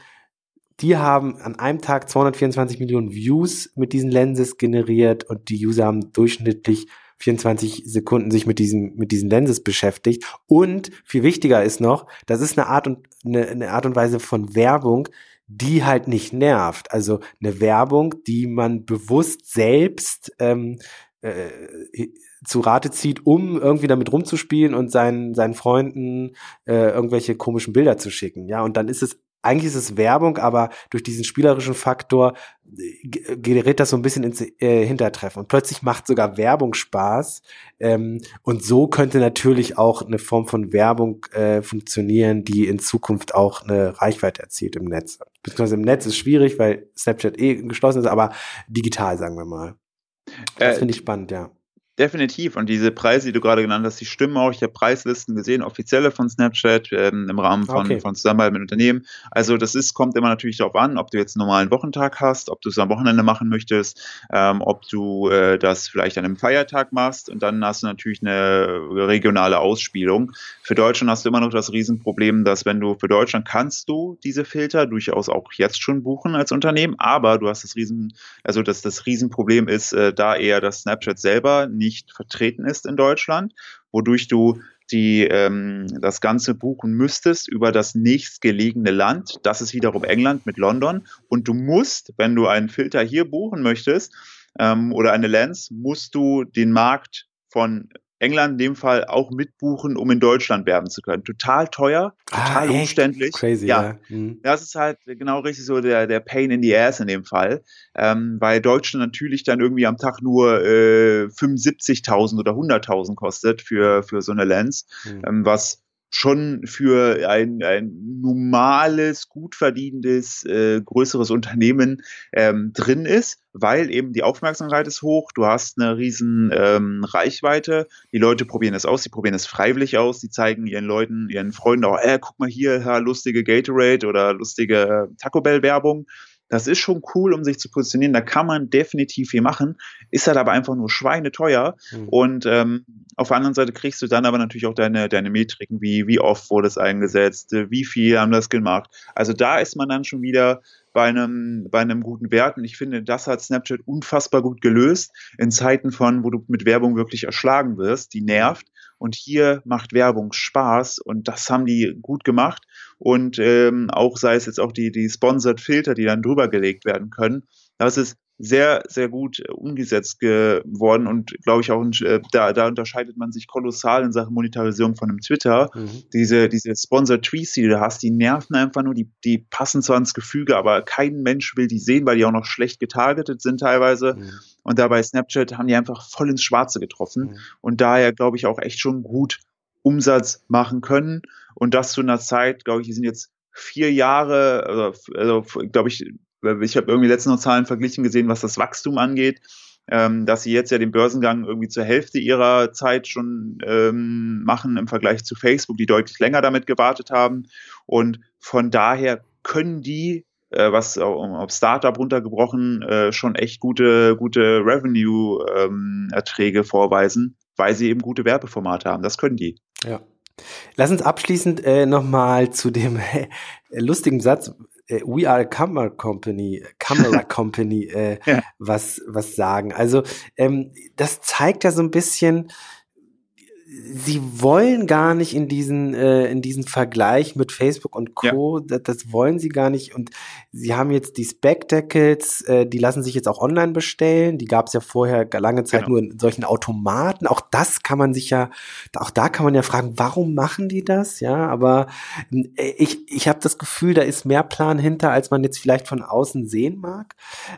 die haben an einem Tag 224 Millionen Views mit diesen Lenses generiert und die User haben durchschnittlich 24 Sekunden sich mit diesen, mit diesen Lenses beschäftigt. Und viel wichtiger ist noch, das ist eine Art und, eine, eine Art und Weise von Werbung, die halt nicht nervt. Also eine Werbung, die man bewusst selbst ähm, äh, zu Rate zieht, um irgendwie damit rumzuspielen und seinen, seinen Freunden äh, irgendwelche komischen Bilder zu schicken. Ja, und dann ist es eigentlich ist es Werbung, aber durch diesen spielerischen Faktor äh, gerät das so ein bisschen ins äh, Hintertreffen. Und plötzlich macht sogar Werbung Spaß. Ähm, und so könnte natürlich auch eine Form von Werbung äh, funktionieren, die in Zukunft auch eine Reichweite erzielt im Netz. Beziehungsweise im Netz ist schwierig, weil Snapchat eh geschlossen ist, aber digital, sagen wir mal. Das äh, finde ich spannend, ja. Definitiv. Und diese Preise, die du gerade genannt hast, die stimmen auch. Ich habe Preislisten gesehen, offizielle von Snapchat ähm, im Rahmen von, okay. von Zusammenarbeit mit Unternehmen. Also das ist, kommt immer natürlich darauf an, ob du jetzt einen normalen Wochentag hast, ob du es am Wochenende machen möchtest, ähm, ob du äh, das vielleicht an einem Feiertag machst und dann hast du natürlich eine regionale Ausspielung. Für Deutschland hast du immer noch das Riesenproblem, dass wenn du für Deutschland kannst du diese Filter durchaus auch jetzt schon buchen als Unternehmen, aber du hast das Riesen, also das, das Riesenproblem ist äh, da eher, dass Snapchat selber nicht vertreten ist in Deutschland, wodurch du die ähm, das Ganze buchen müsstest über das nächstgelegene Land. Das ist wiederum England mit London. Und du musst, wenn du einen Filter hier buchen möchtest ähm, oder eine Lens, musst du den Markt von England in dem Fall auch mitbuchen, um in Deutschland werben zu können. Total teuer, total ah, umständlich. Crazy, ja. ja. Mhm. Das ist halt genau richtig so der, der Pain in the Ass in dem Fall, ähm, weil Deutschland natürlich dann irgendwie am Tag nur äh, 75.000 oder 100.000 kostet für, für so eine Lens, mhm. ähm, was schon für ein, ein normales, gut verdienendes, äh, größeres Unternehmen ähm, drin ist, weil eben die Aufmerksamkeit ist hoch, du hast eine riesen ähm, Reichweite, die Leute probieren es aus, sie probieren es freiwillig aus, die zeigen ihren Leuten, ihren Freunden auch, äh, guck mal hier, ja, lustige Gatorade oder lustige Taco Bell Werbung das ist schon cool, um sich zu positionieren. Da kann man definitiv viel machen. Ist halt aber einfach nur schweineteuer. Mhm. Und ähm, auf der anderen Seite kriegst du dann aber natürlich auch deine, deine Metriken, wie, wie oft wurde es eingesetzt, wie viel haben das gemacht. Also da ist man dann schon wieder bei einem, bei einem guten Wert. Und ich finde, das hat Snapchat unfassbar gut gelöst in Zeiten von, wo du mit Werbung wirklich erschlagen wirst, die nervt. Und hier macht Werbung Spaß und das haben die gut gemacht. Und ähm, auch sei es jetzt auch die, die Sponsored Filter, die dann drüber gelegt werden können. Das ist sehr, sehr gut äh, umgesetzt geworden und glaube ich auch, äh, da, da unterscheidet man sich kolossal in Sachen Monetarisierung von einem Twitter. Mhm. Diese, diese Sponsored Tweets, die du hast, die nerven einfach nur, die, die passen zwar ins Gefüge, aber kein Mensch will die sehen, weil die auch noch schlecht getargetet sind teilweise. Mhm. Und dabei Snapchat haben die einfach voll ins Schwarze getroffen. Mhm. Und daher glaube ich auch echt schon gut Umsatz machen können. Und das zu einer Zeit, glaube ich, die sind jetzt vier Jahre, also, also glaube ich, ich habe irgendwie letzte noch Zahlen verglichen gesehen, was das Wachstum angeht. ähm, dass sie jetzt ja den Börsengang irgendwie zur Hälfte ihrer Zeit schon ähm, machen im Vergleich zu Facebook, die deutlich länger damit gewartet haben. Und von daher können die äh, was auf Startup runtergebrochen äh, schon echt gute, gute Revenue-Erträge ähm, vorweisen, weil sie eben gute Werbeformate haben. Das können die. Ja. Lass uns abschließend äh, nochmal zu dem äh, lustigen Satz, äh, We are a Camera Company, Camera Company, äh, ja. was, was sagen. Also ähm, das zeigt ja so ein bisschen, sie wollen gar nicht in diesen, äh, in diesen Vergleich mit Facebook und Co. Ja. Das, das, wollen sie gar nicht. Und sie haben jetzt die Spectacles, äh, die lassen sich jetzt auch online bestellen. Die gab es ja vorher lange Zeit genau. nur in solchen Automaten. Auch das kann man sich ja, auch da kann man ja fragen, warum machen die das? Ja, aber äh, ich, ich habe das Gefühl, da ist mehr Plan hinter, als man jetzt vielleicht von außen sehen mag.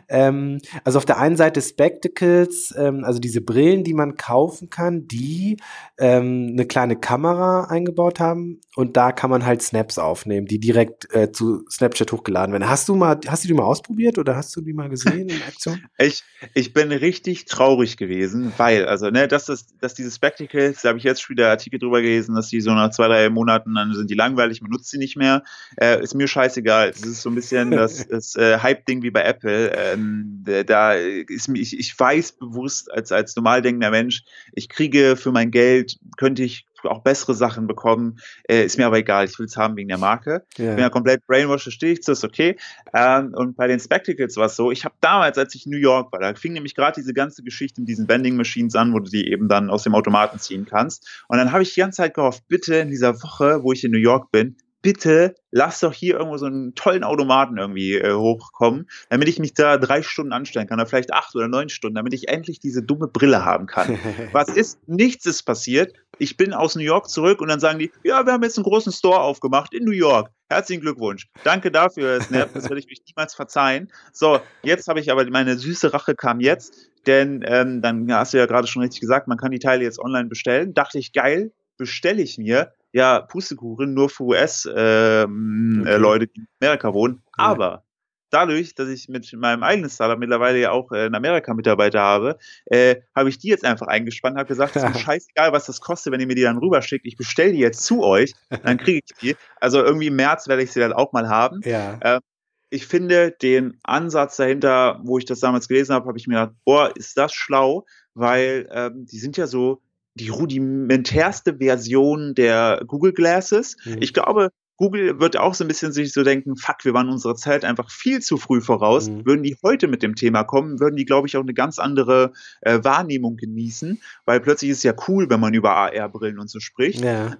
Ähm, also auf der einen Seite Spectacles, ähm, also diese Brillen, die man kaufen kann, die ähm, eine kleine Kamera eingebaut haben und da kann man halt Snaps aufnehmen, die direkt äh, zu Snapchat hochgeladen werden. Hast du mal, hast du die mal ausprobiert oder hast du die mal gesehen in Aktion? ich, ich bin richtig traurig gewesen, weil, also, ne, dass das, dass diese Spectacles, da habe ich jetzt schon wieder Artikel drüber gelesen, dass die so nach zwei, drei Monaten, dann sind die langweilig, man nutzt sie nicht mehr. Äh, ist mir scheißegal. Das ist so ein bisschen das, das äh, Hype-Ding wie bei Apple. Ähm, da ist mir, ich, ich weiß bewusst als, als normal denkender Mensch, ich kriege für mein Geld könnte ich auch bessere Sachen bekommen. Äh, ist mir aber egal, ich will es haben wegen der Marke. Ja. Ich bin ja komplett brainwashed, stehe ich zu, ist okay. Ähm, und bei den Spectacles war es so, ich habe damals, als ich in New York war, da fing nämlich gerade diese ganze Geschichte mit diesen Vending Machines an, wo du die eben dann aus dem Automaten ziehen kannst. Und dann habe ich die ganze Zeit gehofft, bitte in dieser Woche, wo ich in New York bin, bitte lass doch hier irgendwo so einen tollen Automaten irgendwie äh, hochkommen, damit ich mich da drei Stunden anstellen kann, oder vielleicht acht oder neun Stunden, damit ich endlich diese dumme Brille haben kann. Was ist? Nichts ist passiert. Ich bin aus New York zurück und dann sagen die, ja, wir haben jetzt einen großen Store aufgemacht in New York. Herzlichen Glückwunsch. Danke dafür, Snap. Das werde ich mich niemals verzeihen. So, jetzt habe ich aber meine süße Rache kam jetzt, denn ähm, dann hast du ja gerade schon richtig gesagt, man kann die Teile jetzt online bestellen. Dachte ich, geil, bestelle ich mir ja, Pustekuchen nur für US-Leute, ähm, äh, okay. die in Amerika wohnen. Ja. Aber dadurch, dass ich mit meinem eigenen Startup mittlerweile ja auch äh, in Amerika Mitarbeiter habe, äh, habe ich die jetzt einfach eingespannt, habe gesagt, es ist mir scheißegal, was das kostet, wenn ihr mir die dann rüberschickt. Ich bestelle die jetzt zu euch, dann kriege ich die. Also irgendwie im März werde ich sie dann auch mal haben. Ja. Äh, ich finde den Ansatz dahinter, wo ich das damals gelesen habe, habe ich mir gedacht, boah, ist das schlau, weil ähm, die sind ja so die rudimentärste Version der Google Glasses. Mhm. Ich glaube, Google wird auch so ein bisschen sich so denken, fuck, wir waren unserer Zeit einfach viel zu früh voraus. Mhm. Würden die heute mit dem Thema kommen, würden die, glaube ich, auch eine ganz andere äh, Wahrnehmung genießen, weil plötzlich ist es ja cool, wenn man über AR-Brillen und so spricht. Ja.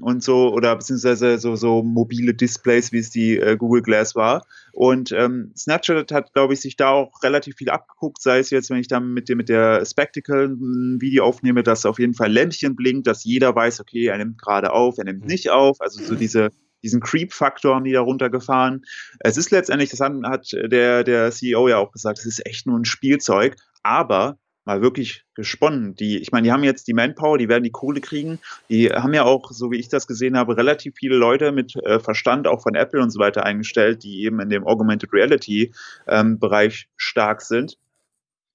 Und so, oder beziehungsweise so, so mobile Displays, wie es die äh, Google Glass war. Und ähm, Snapchat hat, glaube ich, sich da auch relativ viel abgeguckt, sei es jetzt, wenn ich dann mit, dem, mit der Spectacle ein Video aufnehme, dass auf jeden Fall Lämpchen blinkt, dass jeder weiß, okay, er nimmt gerade auf, er nimmt mhm. nicht auf. Also so diese diesen Creep-Faktor haben die da runtergefahren. Es ist letztendlich, das hat der, der CEO ja auch gesagt, es ist echt nur ein Spielzeug, aber mal wirklich gesponnen. Die, ich meine, die haben jetzt die Manpower, die werden die Kohle kriegen. Die haben ja auch, so wie ich das gesehen habe, relativ viele Leute mit äh, Verstand auch von Apple und so weiter eingestellt, die eben in dem Augmented Reality ähm, Bereich stark sind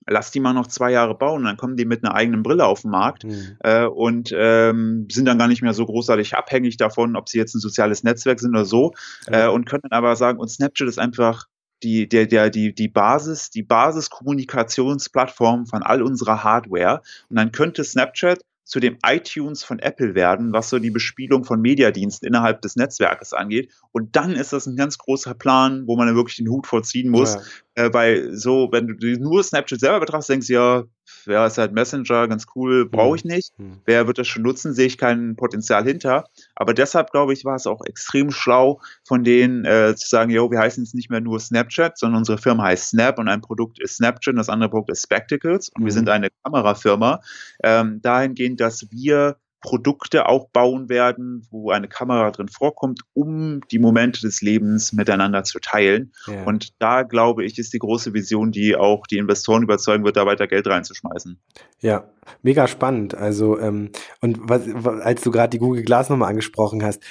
lass die mal noch zwei Jahre bauen, dann kommen die mit einer eigenen Brille auf den Markt mhm. äh, und ähm, sind dann gar nicht mehr so großartig abhängig davon, ob sie jetzt ein soziales Netzwerk sind oder so mhm. äh, und können aber sagen, und Snapchat ist einfach die, der, der, die, die Basis, die Basiskommunikationsplattform von all unserer Hardware. Und dann könnte Snapchat zu dem iTunes von Apple werden, was so die Bespielung von Mediadiensten innerhalb des Netzwerkes angeht. Und dann ist das ein ganz großer Plan, wo man dann wirklich den Hut vorziehen muss, ja. Äh, weil so, wenn du nur Snapchat selber betrachtest, denkst du ja, ja, ist halt Messenger, ganz cool, brauche ich mhm. nicht. Mhm. Wer wird das schon nutzen, sehe ich kein Potenzial hinter. Aber deshalb, glaube ich, war es auch extrem schlau von denen äh, zu sagen, yo, wir heißen jetzt nicht mehr nur Snapchat, sondern unsere Firma heißt Snap und ein Produkt ist Snapchat und das andere Produkt ist Spectacles und mhm. wir sind eine Kamerafirma. Ähm, dahingehend, dass wir Produkte auch bauen werden, wo eine Kamera drin vorkommt, um die Momente des Lebens miteinander zu teilen. Ja. Und da glaube ich, ist die große Vision, die auch die Investoren überzeugen wird, da weiter Geld reinzuschmeißen. Ja, mega spannend. Also, ähm, und was, als du gerade die Google Glass nochmal angesprochen hast,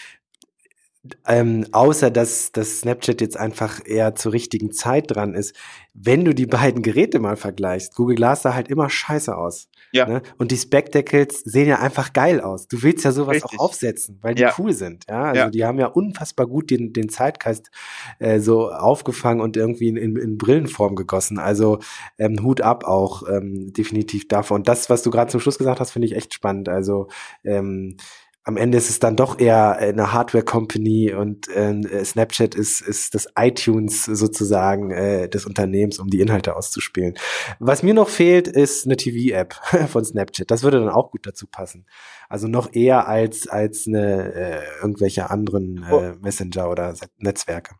ähm, außer dass das Snapchat jetzt einfach eher zur richtigen Zeit dran ist, wenn du die beiden Geräte mal vergleichst, Google Glass sah halt immer scheiße aus. Ja. Ne? Und die Spectacles sehen ja einfach geil aus. Du willst ja sowas Richtig. auch aufsetzen, weil die ja. cool sind. Ja, also ja. die haben ja unfassbar gut den, den Zeitgeist äh, so aufgefangen und irgendwie in, in, in Brillenform gegossen. Also ähm, Hut ab auch ähm, definitiv davon. Und das, was du gerade zum Schluss gesagt hast, finde ich echt spannend. Also ähm, am Ende ist es dann doch eher eine Hardware-Company und äh, Snapchat ist, ist das iTunes sozusagen äh, des Unternehmens, um die Inhalte auszuspielen. Was mir noch fehlt, ist eine TV-App von Snapchat. Das würde dann auch gut dazu passen. Also noch eher als, als eine, äh, irgendwelche anderen äh, Messenger oder Netzwerke.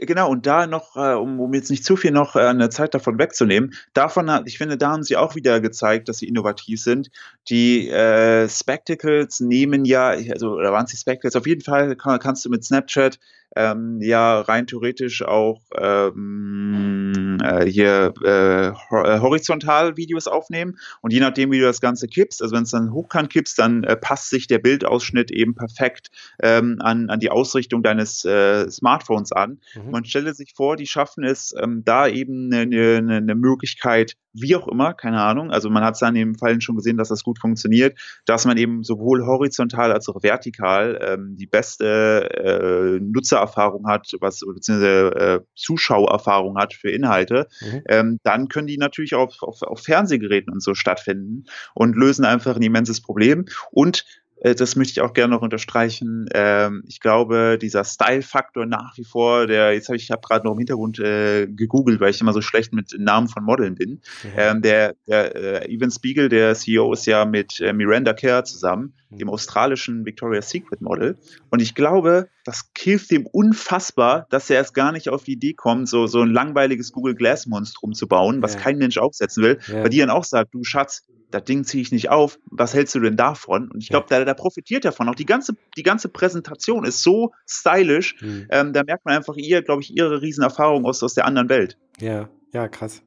Genau, und da noch, äh, um, um jetzt nicht zu viel noch äh, eine Zeit davon wegzunehmen, davon ich finde, da haben sie auch wieder gezeigt, dass sie innovativ sind. Die äh, Spectacles nehmen ja, also, oder waren es die Spectacles? Auf jeden Fall kann, kannst du mit Snapchat ähm, ja rein theoretisch auch ähm, äh, hier äh, äh, horizontal Videos aufnehmen und je nachdem, wie du das Ganze kippst, also wenn es dann hochkant kippst, dann äh, passt sich der Bildausschnitt eben perfekt ähm, an, an die Ausrichtung deines äh, Smartphones an. Mhm. Man stelle sich vor, die schaffen es, ähm, da eben eine, eine, eine Möglichkeit wie auch immer, keine Ahnung. Also man hat es an den Fallen schon gesehen, dass das gut funktioniert, dass man eben sowohl horizontal als auch vertikal ähm, die beste äh, Nutzererfahrung hat, was beziehungsweise äh, Zuschauererfahrung hat für Inhalte. Mhm. Ähm, dann können die natürlich auch auf, auf Fernsehgeräten und so stattfinden und lösen einfach ein immenses Problem. Und das möchte ich auch gerne noch unterstreichen. Ähm, ich glaube, dieser Style-Faktor nach wie vor, der, jetzt habe ich, habe gerade noch im Hintergrund äh, gegoogelt, weil ich immer so schlecht mit Namen von Modeln bin. Mhm. Ähm, der der äh, Evan Spiegel, der CEO, ist ja mit äh, Miranda Kerr zusammen, mhm. dem australischen Victoria's Secret Model. Und ich glaube, das hilft dem unfassbar, dass er erst gar nicht auf die Idee kommt, so, so ein langweiliges Google Glass Monstrum zu bauen, was ja. kein Mensch aufsetzen will, ja. weil die dann auch sagt, du Schatz, das Ding ziehe ich nicht auf, was hältst du denn davon? Und ich glaube, da, da profitiert davon. Auch die ganze, die ganze Präsentation ist so stylisch, mhm. ähm, da merkt man einfach ihr, glaube ich, ihre Riesenerfahrung aus, aus der anderen Welt. Ja, ja, krass.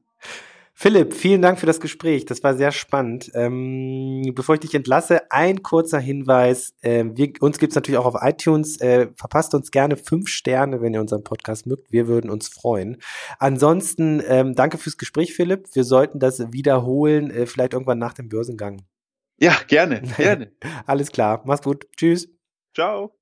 Philipp, vielen Dank für das Gespräch. Das war sehr spannend. Ähm, bevor ich dich entlasse, ein kurzer Hinweis. Äh, wir, uns gibt's natürlich auch auf iTunes. Äh, verpasst uns gerne fünf Sterne, wenn ihr unseren Podcast mögt. Wir würden uns freuen. Ansonsten, ähm, danke fürs Gespräch, Philipp. Wir sollten das wiederholen, äh, vielleicht irgendwann nach dem Börsengang. Ja, gerne, gerne. Alles klar. Mach's gut. Tschüss. Ciao.